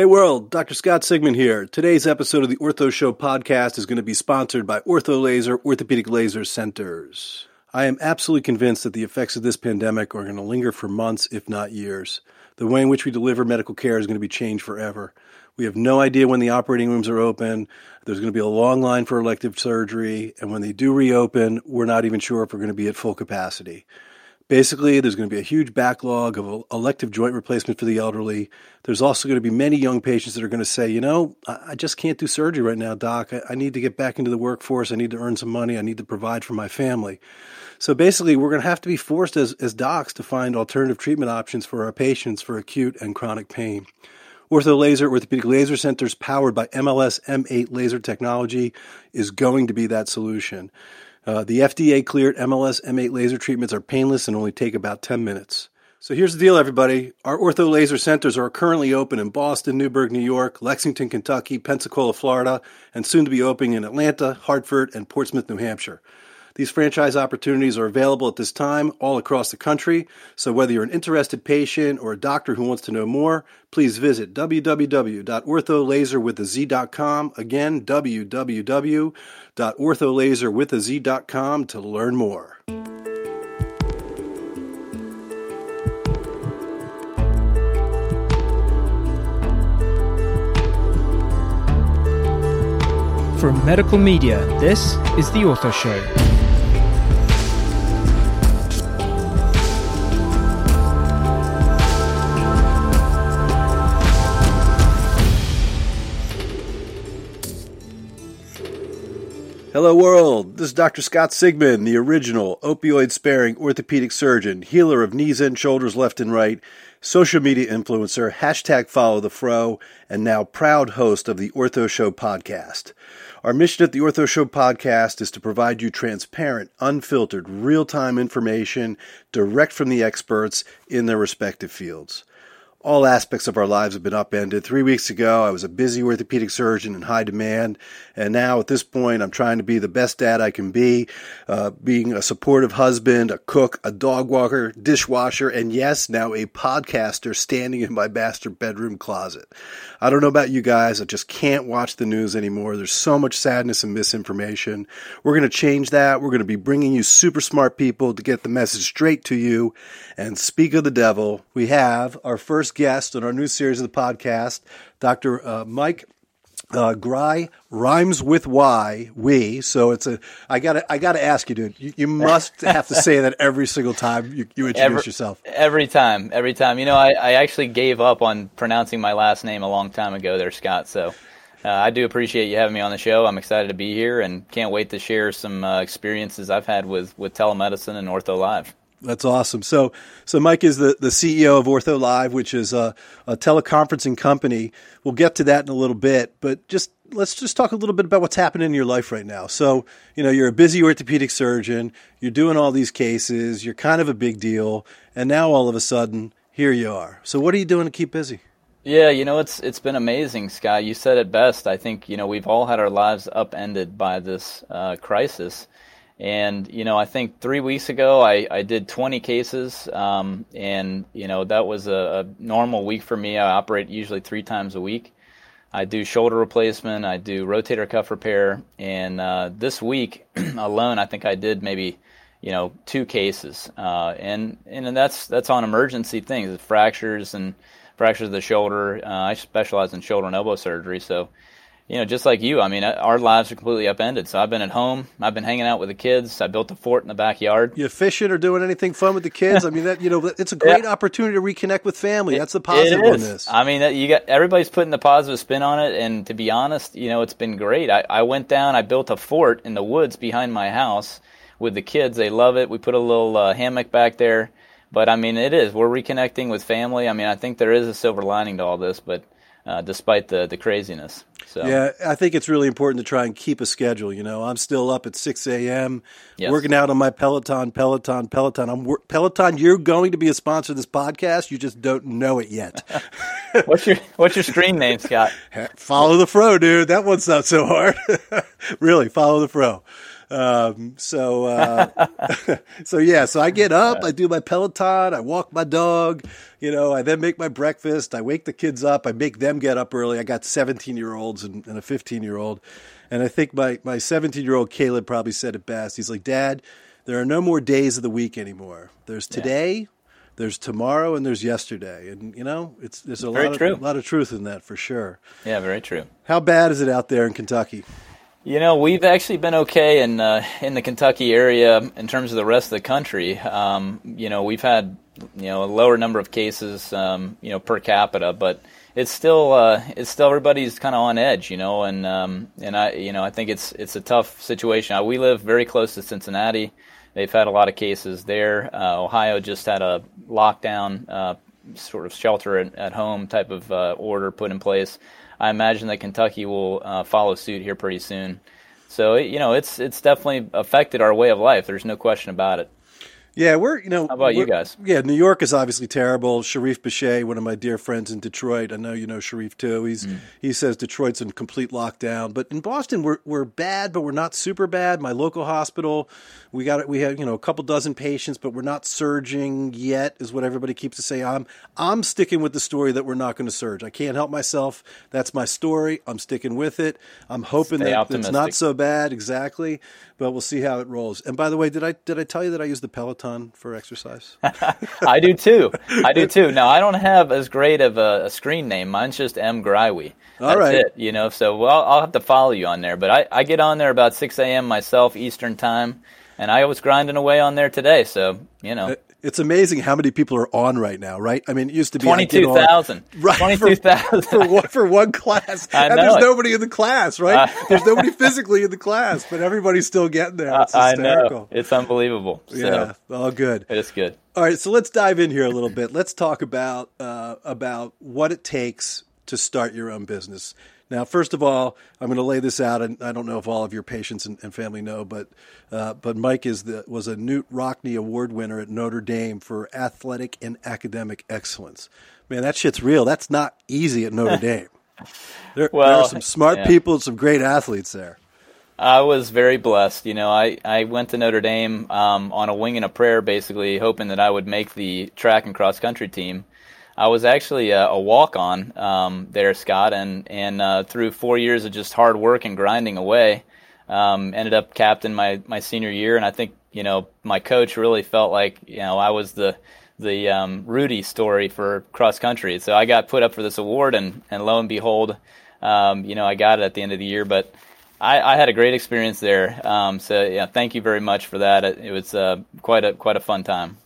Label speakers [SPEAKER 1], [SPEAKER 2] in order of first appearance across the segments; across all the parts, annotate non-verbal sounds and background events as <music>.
[SPEAKER 1] Hey world, Dr. Scott Sigman here. Today's episode of the Ortho Show podcast is going to be sponsored by OrthoLazer Orthopedic Laser Centers. I am absolutely convinced that the effects of this pandemic are going to linger for months, if not years. The way in which we deliver medical care is going to be changed forever. We have no idea when the operating rooms are open. There's going to be a long line for elective surgery, and when they do reopen, we're not even sure if we're going to be at full capacity. Basically, there's going to be a huge backlog of elective joint replacement for the elderly. There's also going to be many young patients that are going to say, you know, I just can't do surgery right now, doc. I need to get back into the workforce. I need to earn some money. I need to provide for my family. So basically, we're going to have to be forced as, as docs to find alternative treatment options for our patients for acute and chronic pain. OrthoLazer Orthopedic Laser Centers, powered by MLS M8 laser technology, is going to be that solution. Uh, the FDA cleared MLS M8 laser treatments are painless and only take about 10 minutes. So here's the deal, everybody. Our OrthoLazer centers are currently open in Boston, Newburgh, New York, Lexington, Kentucky, Pensacola, Florida, and soon to be opening in Atlanta, Hartford, and Portsmouth, New Hampshire. These franchise opportunities are available at this time all across the country. So whether you're an interested patient or a doctor who wants to know more, please visit www.ortholaserwithaz.com. Again, www.ortholaserwithaz.com to learn more.
[SPEAKER 2] From medical media, this is The Ortho Show.
[SPEAKER 1] Hello, world. This is Dr. Scott Sigman, the original opioid sparing orthopedic surgeon, healer of knees and shoulders left and right, social media influencer, hashtag follow the fro, and now proud host of the Ortho Show podcast. Our mission at the Ortho Show podcast is to provide you transparent, unfiltered, real time information direct from the experts in their respective fields all aspects of our lives have been upended. Three weeks ago, I was a busy orthopedic surgeon in high demand, and now at this point, I'm trying to be the best dad I can be, uh, being a supportive husband, a cook, a dog walker, dishwasher, and yes, now a podcaster standing in my master bedroom closet. I don't know about you guys, I just can't watch the news anymore. There's so much sadness and misinformation. We're going to change that. We're going to be bringing you super smart people to get the message straight to you. And speak of the devil, we have our first first guest on our new series of the podcast, Dr. Uh, Mike uh, Gry rhymes with Y, we. So it's a. I gotta. I gotta ask you, dude. You, you must <laughs> have to say that every single time you, you introduce
[SPEAKER 3] every,
[SPEAKER 1] yourself.
[SPEAKER 3] Every time. Every time. You know, I, I actually gave up on pronouncing my last name a long time ago, there, Scott. So. Uh, I do appreciate you having me on the show. I'm excited to be here and can't wait to share some uh, experiences I've had with, with telemedicine and OrthoLive.
[SPEAKER 1] That's awesome. So, so Mike is the, the CEO of OrthoLive, which is a, a teleconferencing company. We'll get to that in a little bit, but just let's just talk a little bit about what's happening in your life right now. So, you know, you're a busy orthopedic surgeon, you're doing all these cases, you're kind of a big deal, and now all of a sudden, here you are. So, what are you doing to keep busy?
[SPEAKER 3] Yeah, you know, it's it's been amazing, Scott. You said it best. I think you know we've all had our lives upended by this uh, crisis and, you know, I think three weeks ago I, I did 20 cases. Um, and, you know, that was a, a, normal week for me. I operate usually three times a week. I do shoulder replacement, I do rotator cuff repair. And uh, this week <clears throat> alone, I think I did maybe, you know, two cases. Uh, and, and that's, that's on emergency things, fractures and fractures of the shoulder. Uh, I specialize in shoulder and elbow surgery. So, you know, just like you, I mean, our lives are completely upended. So I've been at home. I've been hanging out with the kids. I built a fort in the backyard.
[SPEAKER 1] You fishing or doing anything fun with the kids? I mean, that you know, it's a great yeah. opportunity to reconnect with family. That's the positive in this.
[SPEAKER 3] I mean, you got everybody's putting the positive spin on it, and to be honest, you know, it's been great. I, I went down. I built a fort in the woods behind my house with the kids. They love it. We put a little uh, hammock back there. But I mean, it is. We're reconnecting with family. I mean, I think there is a silver lining to all this, but uh, despite the the craziness. So
[SPEAKER 1] yeah, I think it's really important to try and keep a schedule. You know, I'm still up at 6 a.m. Yes. working out on my Peloton, Peloton, Peloton. I'm Peloton. You're going to be a sponsor of this podcast. You just don't know it yet. <laughs>
[SPEAKER 3] what's your What's your stream name, Scott? <laughs>
[SPEAKER 1] follow the Fro, dude. That one's not so hard. <laughs> really, follow the Fro. Um, so, uh, <laughs> so yeah, so I get up, I do my Peloton, I walk my dog, you know, I then make my breakfast, I wake the kids up, I make them get up early. I got 17 year olds and, and a 15 year old. And I think my, my 17 year old Caleb probably said it best. He's like, Dad, there are no more days of the week anymore. There's today, yeah. there's tomorrow, and there's yesterday. And you know, it's there's a
[SPEAKER 3] very
[SPEAKER 1] lot
[SPEAKER 3] true.
[SPEAKER 1] of a lot of truth in that for sure.
[SPEAKER 3] Yeah, very true.
[SPEAKER 1] How bad is it out there in Kentucky?
[SPEAKER 3] You know, we've actually been okay in uh, in the Kentucky area in terms of the rest of the country. Um, you know, we've had you know a lower number of cases, um, you know, per capita, but it's still uh, it's still everybody's kind of on edge, you know, and um, and I you know I think it's it's a tough situation. Uh, we live very close to Cincinnati. They've had a lot of cases there. Uh, Ohio just had a lockdown, uh, sort of shelter at, at home type of uh, order put in place. I imagine that Kentucky will uh, follow suit here pretty soon. So you know, it's it's definitely affected our way of life. There's no question about it.
[SPEAKER 1] Yeah, we're you know.
[SPEAKER 3] How about you guys?
[SPEAKER 1] Yeah, New York is obviously terrible. Sharif Bishai, one of my dear friends in Detroit, I know you know Sharif too. He's mm. he says Detroit's in complete lockdown, but in Boston we're we're bad, but we're not super bad. My local hospital, we got we have you know a couple dozen patients, but we're not surging yet, is what everybody keeps to say. I'm I'm sticking with the story that we're not going to surge. I can't help myself. That's my story. I'm sticking with it. I'm hoping
[SPEAKER 3] Stay
[SPEAKER 1] that
[SPEAKER 3] optimistic.
[SPEAKER 1] it's not so bad exactly, but we'll see how it rolls. And by the way, did I did I tell you that I use the Peloton for exercise? <laughs>
[SPEAKER 3] I do too. I do too. Now I don't have as great of a, a screen name. Mine's just M Greiwe. That's
[SPEAKER 1] All right.
[SPEAKER 3] it. You know, so well, I'll have to follow you on there. But I, I get on there about 6 a.m. myself Eastern time, and I was grinding away on there today. So you know.
[SPEAKER 1] Uh, It's amazing how many people are on right now, right? I mean, it used to be
[SPEAKER 3] twenty-two thousand, <laughs>
[SPEAKER 1] right?
[SPEAKER 3] Twenty-two thousand
[SPEAKER 1] for, <laughs> for, one, for one class,
[SPEAKER 3] I
[SPEAKER 1] and there's
[SPEAKER 3] it.
[SPEAKER 1] nobody in the class, right? Uh, there's nobody <laughs> physically in the class, but everybody's still getting there. It's
[SPEAKER 3] I know it's unbelievable. So
[SPEAKER 1] yeah, all good.
[SPEAKER 3] It's good.
[SPEAKER 1] All right, so let's dive in here a little bit. Let's talk about uh, about what it takes to start your own business. Now, first of all, I'm going to lay this out, and I don't know if all of your patients and, and family know, but uh, but Mike is the was a Knute Rockne Award winner at Notre Dame for athletic and academic excellence. Man, that shit's real. That's not easy at Notre <laughs> Dame. There,
[SPEAKER 3] Well,
[SPEAKER 1] there are some smart
[SPEAKER 3] yeah.
[SPEAKER 1] people, and some great athletes there.
[SPEAKER 3] I was very blessed. You know, I, I went to Notre Dame um, on a wing and a prayer, basically hoping that I would make the track and cross country team. I was actually a, a walk on um, there, Scott, and and uh, through four years of just hard work and grinding away, um, ended up captain my my senior year. And I think you know my coach really felt like you know I was the the um, Rudy story for cross country. So I got put up for this award, and and lo and behold, um, you know I got it at the end of the year, but. I, I had a great experience there. Um, so yeah, thank you very much for that. It, it was uh, quite a quite a fun time.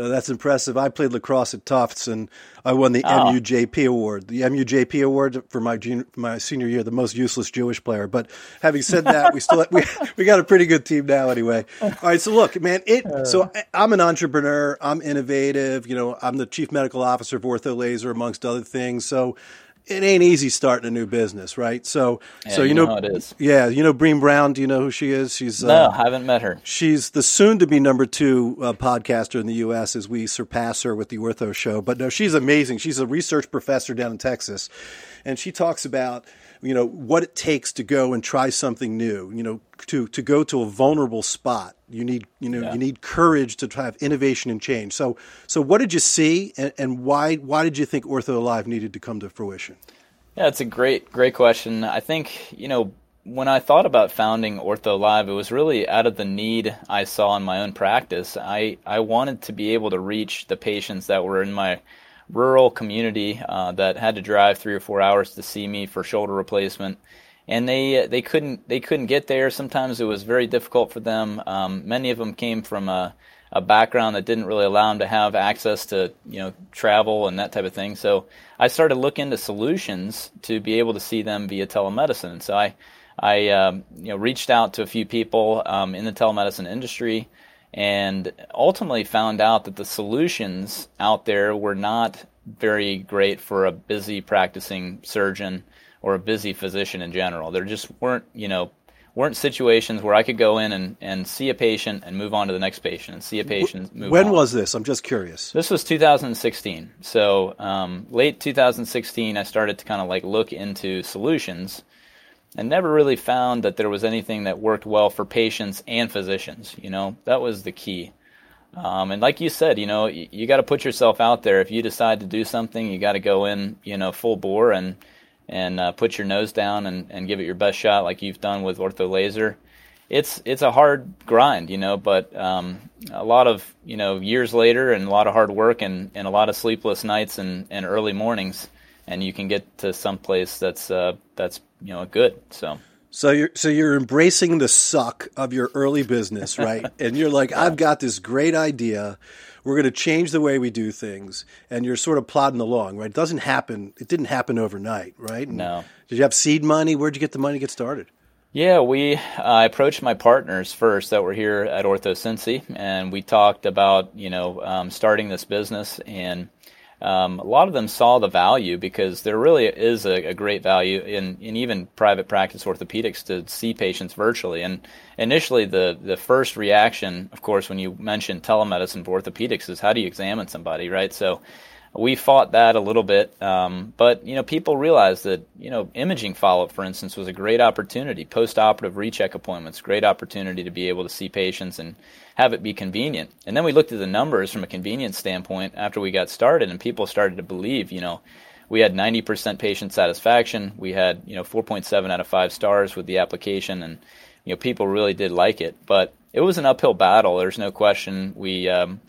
[SPEAKER 1] Uh, that's impressive. I played lacrosse at Tufts, and I won the
[SPEAKER 3] Oh.
[SPEAKER 1] MUJP award. The MUJP award for my junior, my senior year, the most useless Jewish player. But having said that, we still <laughs> we we got a pretty good team now, anyway. All right, so look, man, it. So I- I'm an entrepreneur. I'm innovative. You know, I'm the chief medical officer of OrthoLazer, amongst other things. So. It ain't easy starting a new business, right? So,
[SPEAKER 3] Yeah,
[SPEAKER 1] so you,
[SPEAKER 3] you
[SPEAKER 1] know,
[SPEAKER 3] know it is.
[SPEAKER 1] yeah, you know Brené Brown. Do you know who she is? She's
[SPEAKER 3] No,
[SPEAKER 1] uh,
[SPEAKER 3] I haven't met her.
[SPEAKER 1] She's the soon to be number two uh, podcaster in the U.S. as we surpass her with the Ortho Show. But no, she's amazing. She's a research professor down in Texas. And she talks about, you know, what it takes to go and try something new, you know, to, to go to a vulnerable spot. You need, you know,
[SPEAKER 3] Yeah.
[SPEAKER 1] you need courage to have innovation and change. So, so what did you see and, and why, why did you think OrthoLive needed to come to fruition?
[SPEAKER 3] Yeah, it's a great, great question. I think, you know, when I thought about founding OrthoLive, it was really out of the need I saw in my own practice. I, I wanted to be able to reach the patients that were in my rural community uh, that had to drive three or four hours to see me for shoulder replacement. And they they couldn't they couldn't get there. Sometimes it was very difficult for them. Um, many of them came from a, a background that didn't really allow them to have access to you know travel and that type of thing. So I started to look into solutions to be able to see them via telemedicine. So I I um, you know reached out to a few people um, in the telemedicine industry and ultimately found out that the solutions out there were not very great for a busy practicing surgeon or a busy physician in general. There just weren't, you know, weren't situations where I could go in and, and see a patient and move on to the next patient and see a patient move
[SPEAKER 1] When
[SPEAKER 3] on.
[SPEAKER 1] was this? I'm just curious.
[SPEAKER 3] This was 2016. So um, late 2016, I started to kind of like look into solutions, and never really found that there was anything that worked well for patients and physicians. You know, that was the key. Um, and like you said, you know, you, you got to put yourself out there. If you decide to do something, you got to go in, you know, full bore and and uh, put your nose down and, and give it your best shot, like you've done with OrthoLazer. It's it's a hard grind, you know, but um, a lot of you know years later and a lot of hard work and, and a lot of sleepless nights and, and early mornings, and you can get to some place that's uh, that's you know good. So.
[SPEAKER 1] So you're so you're embracing the suck of your early business, <laughs> right? and you're like, I've got this great idea. We're going to change the way we do things, and you're sort of plodding along, right? It doesn't happen. It didn't happen overnight, right? And
[SPEAKER 3] no.
[SPEAKER 1] Did you have seed money? Where'd you get the money to get started?
[SPEAKER 3] Yeah, we uh, approached my partners first that were here at Ortho Cincy, and we talked about you know um, starting this business and um, a lot of them saw the value because there really is a, a, great value in, in even private practice orthopedics to see patients virtually. And initially, the, the first reaction, of course, when you mention telemedicine for orthopedics is how do you examine somebody, right? So we fought that a little bit, um, but you know, people realized that you know, imaging follow-up, for instance, was a great opportunity. Post-operative recheck appointments, great opportunity to be able to see patients and have it be convenient. And then we looked at the numbers from a convenience standpoint after we got started, and people started to believe, you know, we had 90% patient satisfaction. We had you know 4.7 out of five stars with the application, and you know, people really did like it. But it was an uphill battle. There's no question. We um,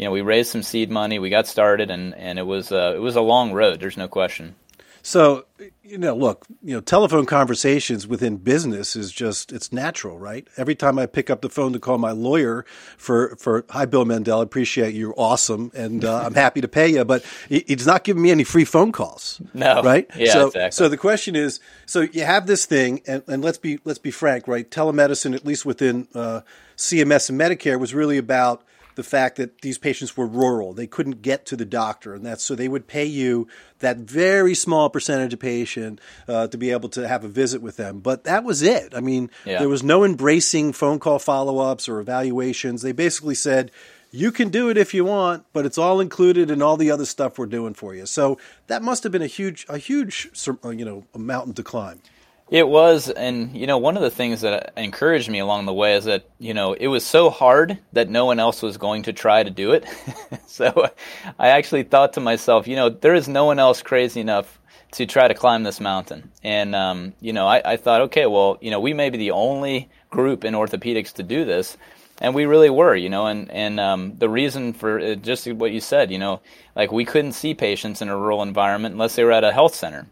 [SPEAKER 3] you know, we raised some seed money, we got started, and and it was uh, it was a long road. There's no question.
[SPEAKER 1] So, you know, look, you know, telephone conversations within business is just it's natural, right? Every time I pick up the phone to call my lawyer for for hi Bill Mandel, I appreciate you, you're awesome, and uh, I'm happy to pay you, but he's not giving me any free phone calls.
[SPEAKER 3] No,
[SPEAKER 1] right?
[SPEAKER 3] Yeah,
[SPEAKER 1] so,
[SPEAKER 3] exactly.
[SPEAKER 1] So the question is, so you have this thing, and, and let's be let's be frank, right? Telemedicine, at least within uh, CMS and Medicare, was really about the fact that these patients were rural. They couldn't get to the doctor, and that's so they would pay you that very small percentage of patient uh, to be able to have a visit with them. But that was it. I mean, yeah. there was no embracing phone call follow ups or evaluations. They basically said, you can do it if you want, but it's all included in all the other stuff we're doing for you. So that must have been a huge, a huge, you know, a mountain to climb.
[SPEAKER 3] It was, and you know, one of the things that encouraged me along the way is that you know it was so hard that no one else was going to try to do it. <laughs> so I actually thought to myself, you know, there is no one else crazy enough to try to climb this mountain. And um, you know, I, I thought, okay, well, you know, we may be the only group in orthopedics to do this, and we really were, you know, and and um, the reason for it, just what you said, you know, like we couldn't see patients in a rural environment unless they were at a health center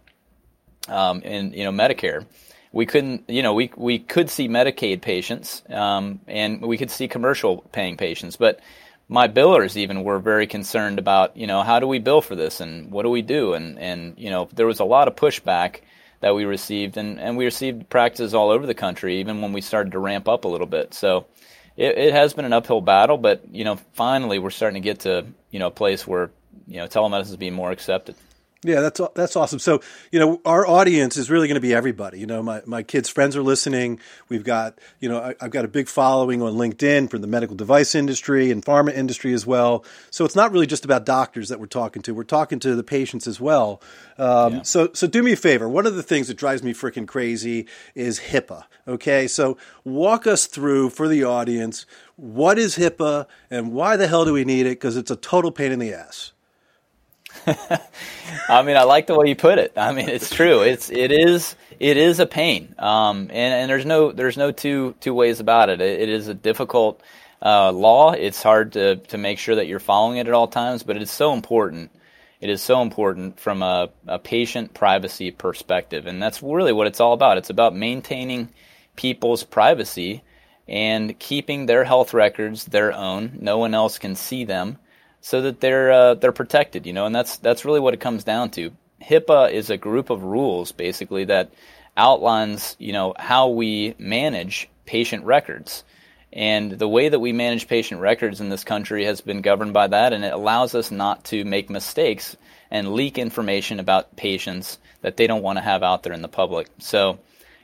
[SPEAKER 3] um, in you know Medicare. We couldn't, you know, we we could see Medicaid patients, um, and we could see commercial paying patients, but my billers even were very concerned about, you know, how do we bill for this and what do we do, and and you know, there was a lot of pushback that we received, and and we received practices all over the country, even when we started to ramp up a little bit. So. It, it has been an uphill battle, but you know, finally we're starting to get to you know a place where you know telemedicine is being more accepted.
[SPEAKER 1] Yeah, that's that's awesome. So, you know, our audience is really going to be everybody. You know, my, my kids' friends are listening. We've got, you know, I, have got a big following on LinkedIn from the medical device industry and pharma industry as well. So it's not really just about doctors that we're talking to. We're talking to the patients as well. Um, yeah. So, so do me a favor. One of the things that drives me freaking crazy is HIPAA. Okay, so walk us through for the audience what is HIPAA and why the hell do we need it? Because it's a total pain in the ass. <laughs>
[SPEAKER 3] I mean, I like the way you put it. I mean, it's true. It's it is it is a pain, um, and and there's no there's no two two ways about it. It, it is a difficult uh, law. It's hard to to make sure that you're following it at all times, but it's so important. It is so important from a, a patient privacy perspective, and that's really what it's all about. It's about maintaining people's privacy and keeping their health records their own. No one else can see them so that they're uh, they're protected, you know, and that's that's really what it comes down to. HIPAA is a group of rules basically that outlines, you know, how we manage patient records. And the way that we manage patient records in this country has been governed by that, and it allows us not to make mistakes and leak information about patients that they don't want to have out there in the public. So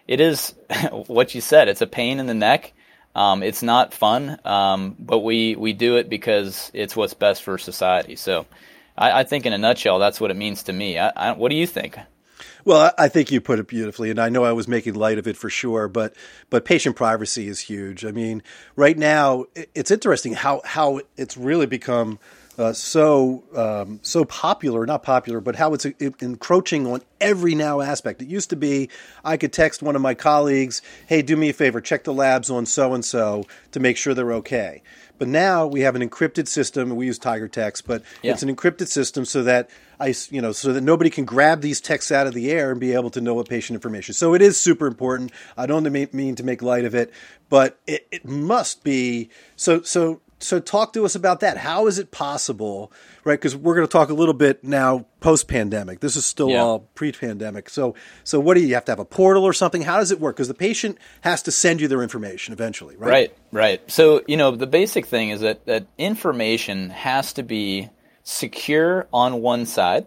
[SPEAKER 3] it is <laughs> what you said, it's a pain in the neck um, it's not fun, um, but we, we do it because it's what's best for society. So I, I, think, in a nutshell, that's what it means to me. I, I, what do you think?
[SPEAKER 1] Well, I think you put it beautifully, and I know I was making light of it for sure, but but patient privacy is huge. I mean, right now it's interesting how how it's really become uh, so um, so popular, not popular, but how it's encroaching on every now aspect. It used to be I could text one of my colleagues, "Hey, do me a favor, check the labs on so and so to make sure they're okay." But now we have an encrypted system. We use Tiger Text, but yeah. it's an encrypted system so that I, you know, so that nobody can grab these texts out of the air and be able to know what patient information. So it is super important. I don't mean to make light of it, but it, it must be. So so so talk to us about that. How is it possible, right? Because we're going to talk a little bit now post pandemic. This is still yeah. all pre pandemic. So, so what do you, you have to have a portal or something? How does it work? Because the patient has to send you their information eventually, right?
[SPEAKER 3] Right, right. So you know the basic thing is that that information has to be secure on one side,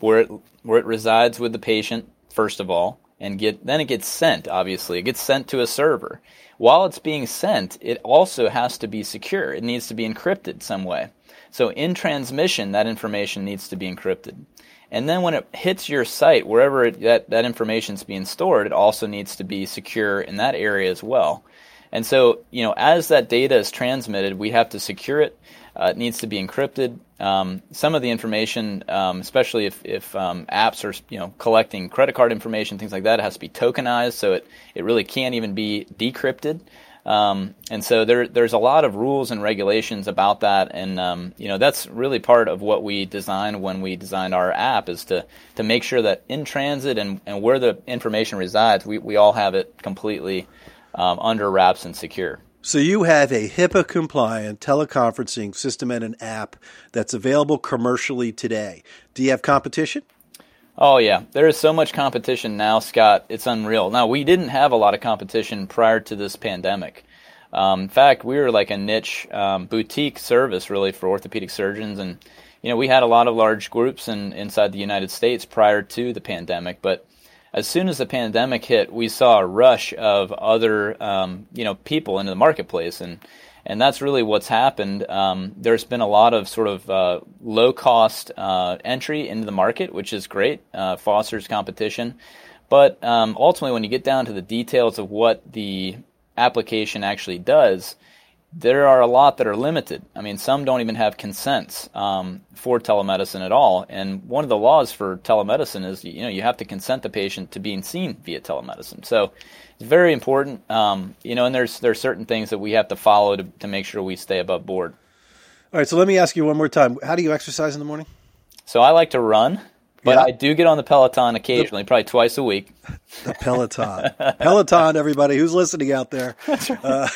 [SPEAKER 3] where it where it resides with the patient first of all, and get then it gets sent. Obviously, it gets sent to a server while it's being sent, it also has to be secure. It needs to be encrypted some way. So in transmission, that information needs to be encrypted. And then when it hits your site, wherever it, that, that information is being stored, it also needs to be secure in that area as well. And so, you know, as that data is transmitted, we have to secure it. Uh, it needs to be encrypted. Um, some of the information, um, especially if, if um, apps are you know collecting credit card information, things like that, it has to be tokenized, so it, it really can't even be decrypted. Um, and so there, there's a lot of rules and regulations about that, and um, you know that's really part of what we designed when we designed our app is to to make sure that in transit and, and where the information resides, we, we all have it completely um, under wraps and secure.
[SPEAKER 1] So you have a HIPAA compliant teleconferencing system and an app that's available commercially today. Do you have competition?
[SPEAKER 3] Oh yeah, there is so much competition now, Scott. It's unreal. Now we didn't have a lot of competition prior to this pandemic. Um, in fact, we were like a niche um, boutique service really for orthopedic surgeons, and you know we had a lot of large groups in, inside the United States prior to the pandemic, but as soon as the pandemic hit, we saw a rush of other um, you know people into the marketplace, and and that's really what's happened. Um, there's been a lot of sort of uh, low cost uh, entry into the market, which is great, uh, fosters competition. But um, ultimately, when you get down to the details of what the application actually does, there are a lot that are limited. I mean, some don't even have consents um, for telemedicine at all. And one of the laws for telemedicine is, you know, you have to consent the patient to being seen via telemedicine. So it's very important, um, you know, and there's there's certain things that we have to follow to, to make sure we stay above board.
[SPEAKER 1] All right, so let me ask you one more time. How do you exercise in the morning?
[SPEAKER 3] So I like to run. But yeah. I do get on the Peloton occasionally, the, probably twice a week.
[SPEAKER 1] The Peloton. Peloton, everybody who's listening out there. <laughs>
[SPEAKER 3] Uh,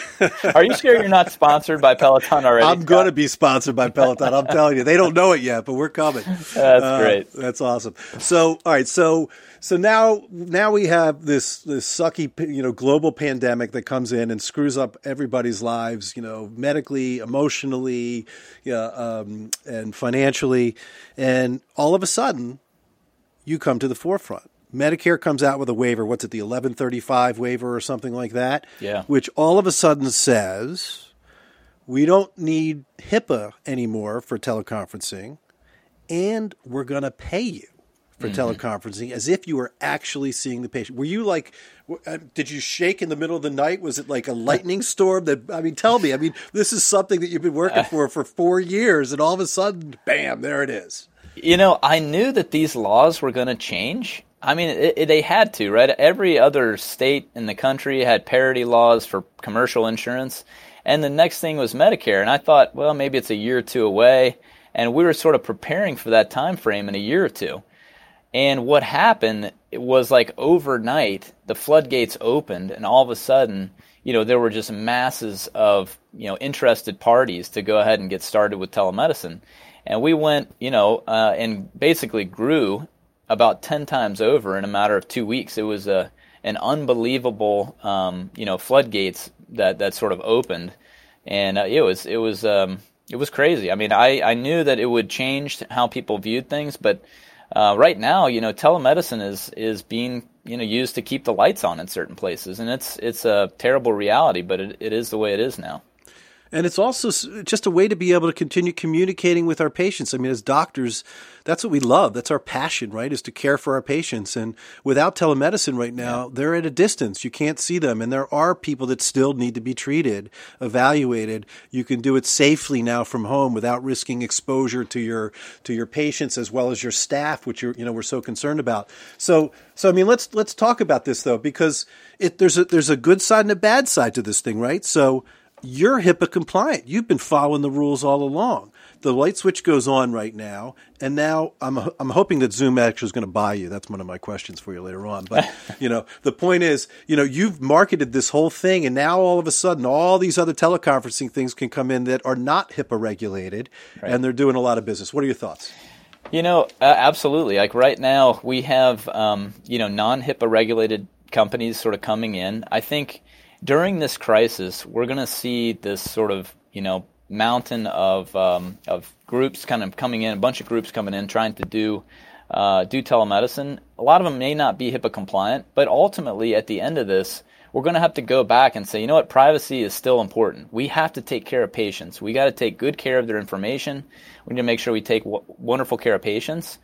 [SPEAKER 3] Are you sure you're not sponsored by Peloton already?
[SPEAKER 1] I'm going to be sponsored by Peloton. I'm telling you. They don't know it yet, but we're coming.
[SPEAKER 3] That's uh, great.
[SPEAKER 1] That's awesome. So, all right. So, so now, now we have this, this sucky, you know, global pandemic that comes in and screws up everybody's lives, you know, medically, emotionally, yeah, um, and financially. And all of a sudden, you come to the forefront. Medicare comes out with a waiver. What's it, the 1135 waiver or something like that?
[SPEAKER 3] Yeah.
[SPEAKER 1] Which all of a sudden says we don't need HIPAA anymore for teleconferencing, and we're going to pay you for mm-hmm. teleconferencing as if you were actually seeing the patient. Were you like, uh, did you shake in the middle of the night? Was it like a lightning <laughs> storm? That I mean, tell me. I mean, this is something that you've been working <laughs> for for four years, and all of a sudden, bam, there it is.
[SPEAKER 3] You know, I knew that these laws were going to change. I mean, it, it, they had to, right? Every other state in the country had parity laws for commercial insurance, and the next thing was Medicare. And I thought, well, maybe it's a year or two away, and we were sort of preparing for that time frame in a year or two. And what happened was like overnight, the floodgates opened, and all of a sudden, you know, there were just masses of you know interested parties to go ahead and get started with telemedicine. And we went, you know, uh, and basically grew about 10 times over in a matter of two weeks. It was a, an unbelievable, um, you know, floodgates that, that sort of opened. And uh, it was, it was, um, it was crazy. I mean, I, I knew that it would change how people viewed things, but uh, right now, you know, telemedicine is is being you know used to keep the lights on in certain places, and it's it's a terrible reality, but it, it is the way it is now.
[SPEAKER 1] And it's also just a way to be able to continue communicating with our patients. I mean, as doctors, that's what we love. That's our passion, right? Is to care for our patients. And without telemedicine right now, they're at a distance. You can't see them. And there are people that still need to be treated, evaluated. You can do it safely now from home without risking exposure to your, to your patients as well as your staff, which you're, you know, we're so concerned about. So, so I mean, let's, let's talk about this though, because it, there's a, there's a good side and a bad side to this thing, right? So, you're HIPAA compliant. You've been following the rules all along. The light switch goes on right now, and now I'm I'm hoping that Zoom actually is going to buy you. That's one of my questions for you later on. But <laughs> you know, the point is, you know, you've marketed this whole thing, and now all of a sudden, all these other teleconferencing things can come in that are not HIPAA regulated, right. and they're doing a lot of business. What are your thoughts?
[SPEAKER 3] You know, uh, absolutely. Like right now, we have um, you know non HIPAA regulated companies sort of coming in. I think during this crisis, we're going to see this sort of you know mountain of um, of groups kind of coming in, a bunch of groups coming in trying to do uh, do telemedicine. A lot of them may not be HIPAA compliant, but ultimately at the end of this, we're going to have to go back and say, you know what, privacy is still important. We have to take care of patients. We got to take good care of their information. We need to make sure we take w- wonderful care of patients.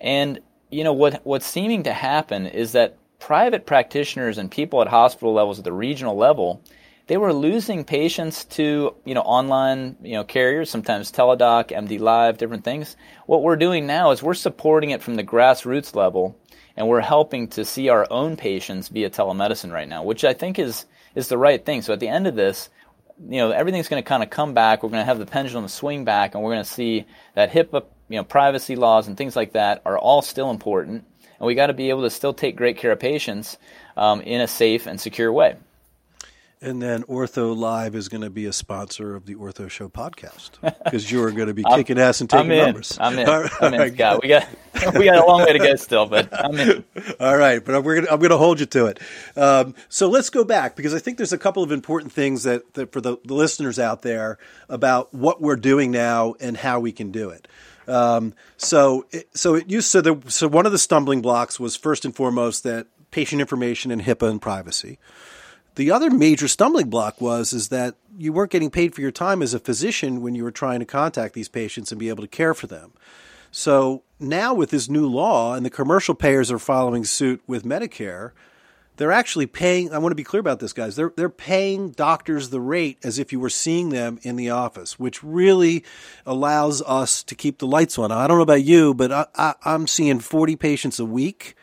[SPEAKER 3] And you know what what's seeming to happen is that private practitioners and people at hospital levels at the regional level, they were losing patients to you know online you know carriers, sometimes Teladoc, MD Live, different things. What we're doing now is we're supporting it from the grassroots level, and we're helping to see our own patients via telemedicine right now, which I think is is the right thing. So at the end of this, you know everything's going to kind of come back. We're going to have the pendulum swing back, and we're going to see that HIPAA, you know, privacy laws and things like that are all still important and we got to be able to still take great care of patients um, in a safe and secure way.
[SPEAKER 1] And then OrthoLive is going to be a sponsor of the Ortho Show podcast <laughs> because you're going to be kicking ass and taking
[SPEAKER 3] I'm
[SPEAKER 1] numbers.
[SPEAKER 3] I'm in. <laughs> Right, I'm in, right, Scott. We got we got a long way to go still, but I'm in. <laughs>
[SPEAKER 1] All right, but we're gonna, I'm going to hold you to it. Um, so let's go back because I think there's a couple of important things that, that for the, the listeners out there about what we're doing now and how we can do it. Um, so, it, so it used so the so one of the stumbling blocks was first and foremost that patient information and HIPAA and privacy. The other major stumbling block was is that you weren't getting paid for your time as a physician when you were trying to contact these patients and be able to care for them. So now with this new law and the commercial payers are following suit with Medicare, they're actually paying I want to be clear about this guys. They're they're paying doctors the rate as if you were seeing them in the office, which really allows us to keep the lights on. I don't know about you, but I, I, I'm seeing 40 patients a week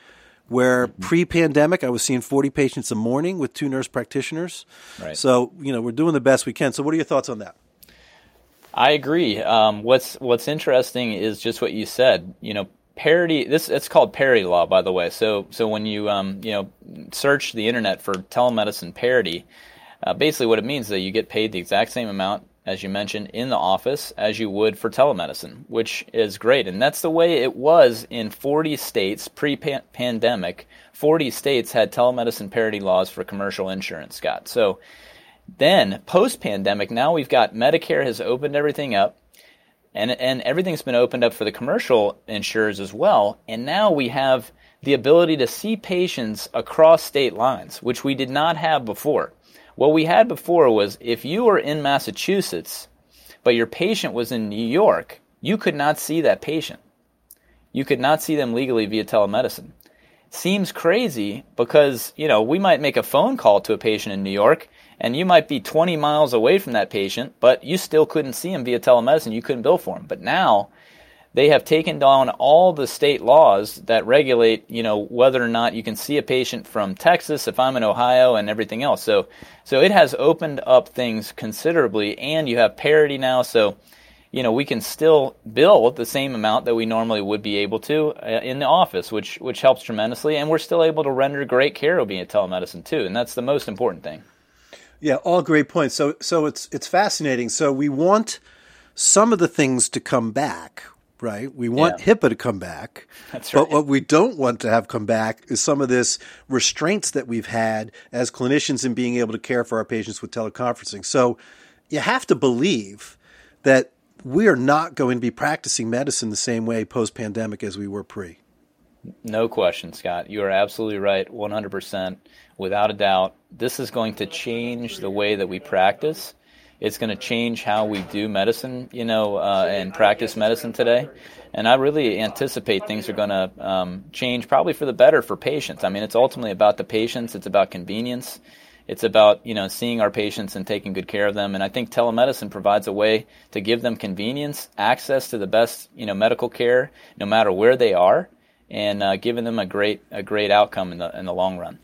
[SPEAKER 1] where mm-hmm. pre-pandemic I was seeing 40 patients a morning with two nurse practitioners. Right. So, you know, we're doing the best we can. So what are your thoughts on that?
[SPEAKER 3] I agree. Um, what's what's interesting is just what you said. You know, parity this it's called parity law by the way. So so when you um, you know search the internet for telemedicine parity uh, basically what it means is that you get paid the exact same amount as you mentioned in the office as you would for telemedicine which is great. And that's the way it was in 40 states pre-pandemic 40 states had telemedicine parity laws for commercial insurance scott. So then post pandemic now we've got medicare has opened everything up and and everything's been opened up for the commercial insurers as well. And now we have the ability to see patients across state lines, which we did not have before. What we had before was if you were in Massachusetts, but your patient was in New York, you could not see that patient. You could not see them legally via telemedicine. Seems crazy because, you know, we might make a phone call to a patient in New York and you might be 20 miles away from that patient, but you still couldn't see him via telemedicine. You couldn't bill for him. But now they have taken down all the state laws that regulate, you know, whether or not you can see a patient from Texas if I'm in Ohio and everything else. So, so it has opened up things considerably, and you have parity now. So, you know, we can still bill the same amount that we normally would be able to uh, in the office, which which helps tremendously, and we're still able to render great care via telemedicine too, and that's the most important thing.
[SPEAKER 1] Yeah, all great points. So so it's it's fascinating. So we want some of the things to come back, right? We want yeah. HIPAA to come back.
[SPEAKER 3] That's right.
[SPEAKER 1] But what we don't want to have come back is some of this restraints that we've had as clinicians in being able to care for our patients with teleconferencing. So you have to believe that we are not going to be practicing medicine the same way post pandemic as we were pre.
[SPEAKER 3] No question, Scott. You are absolutely right, 100%, without a doubt. This is going to change the way that we practice. It's going to change how we do medicine, you know, uh, and practice medicine today. And I really anticipate things are going to um, change probably for the better for patients. I mean, it's ultimately about the patients. It's about convenience. It's about you know seeing our patients and taking good care of them. And I think telemedicine provides a way to give them convenience, access to the best you know medical care, no matter where they are, and uh, giving them a great a great outcome in the in the long run.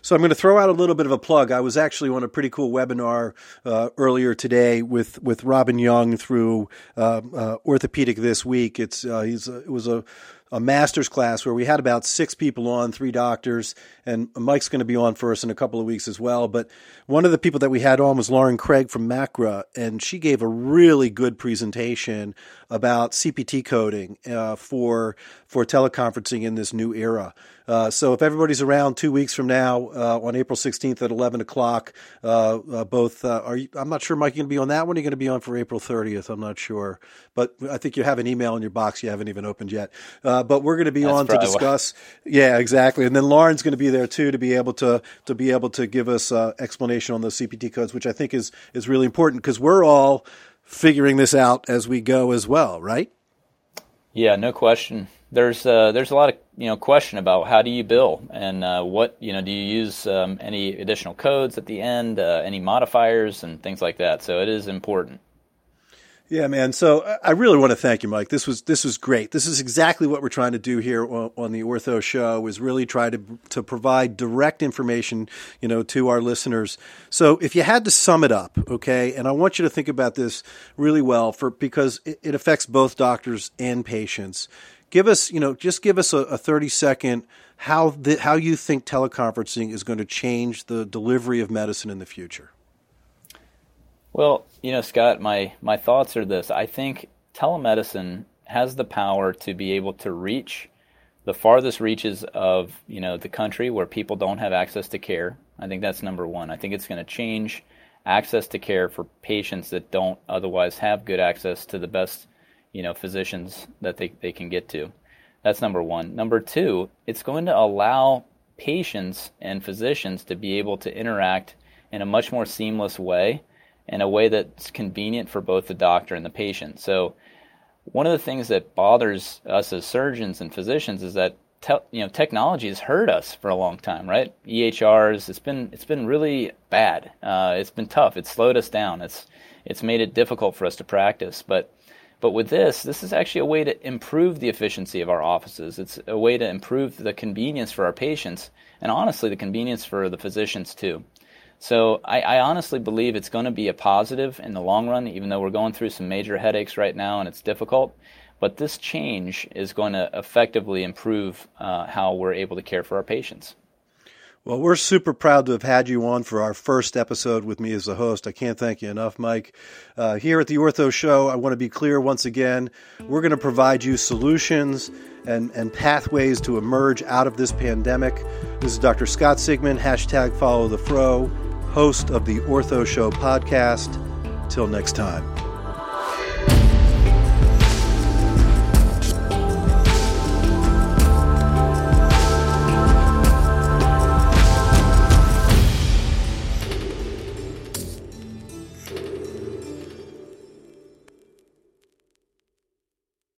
[SPEAKER 1] So I'm going to throw out a little bit of a plug. I was actually on a pretty cool webinar uh, earlier today with with Robin Young through uh, uh, Orthopedic this week. It's uh, he's it was a a master's class where we had about six people on, three doctors, and Mike's going to be on for us in a couple of weeks as well. But one of the people that we had on was Lauren Craig from Macra, and she gave a really good presentation about CPT coding uh, for for teleconferencing in this new era. Uh, so if everybody's around two weeks from now uh, on April 16th at 11 o'clock, uh, uh, both uh, are you, I'm not sure, Mike, you're going to be on that one. You're going to be on for April 30th. I'm not sure, but I think you have an email in your box you haven't even opened yet. but we're going to be That's on to discuss. <laughs> Yeah, exactly. And then Lauren's going to be there too to be able to to be able to give us explanation on those CPT codes, which I think is is really important because we're all figuring this out as we go as well, right?
[SPEAKER 3] Yeah, no question. There's uh, there's a lot of you know question about how do you bill and uh, what you know do you use um, any additional codes at the end, uh, any modifiers and things like that. So it is important.
[SPEAKER 1] Yeah, man. So uh, I really want to thank you, Mike. This was this was great. This is exactly what we're trying to do here on, on, the Ortho Show. Is really try to to provide direct information, you know, to our listeners. So if you had to sum it up, okay, and I want you to think about this really well for because it, it affects both doctors and patients. Give us, you know, just give us a, a thirty second how the, how you think teleconferencing is going to change the delivery of medicine in the future.
[SPEAKER 3] Well, you know, Scott, my, my thoughts are this. I think telemedicine has the power to be able to reach the farthest reaches of, you know, the country where people don't have access to care. I think that's number one. I think it's going to change access to care for patients that don't otherwise have good access to the best, you know, physicians that they, they can get to. That's number one. Number two, it's going to allow patients and physicians to be able to interact in a much more seamless way in a way that's convenient for both the doctor and the patient. So, one of the things that bothers us as surgeons and physicians is that te- you know technology has hurt us for a long time, right? EHRs, it's been it's been really bad. Uh, it's been tough. It's slowed us down. It's it's made it difficult for us to practice, but but with this, this is actually a way to improve the efficiency of our offices. It's a way to improve the convenience for our patients, and honestly, the convenience for the physicians too. So I, I honestly believe it's going to be a positive in the long run, even though we're going through some major headaches right now and it's difficult. But this change is going to effectively improve uh, how we're able to care for our patients.
[SPEAKER 1] Well, we're super proud to have had you on for our first episode with me as a host. I can't thank you enough, Mike. Uh, here at the Ortho Show, I want to be clear once again we're going to provide you solutions and, and pathways to emerge out of this pandemic. This is Dr. Scott Sigman, hashtag follow the fro host of the Ortho Show podcast. Till next time.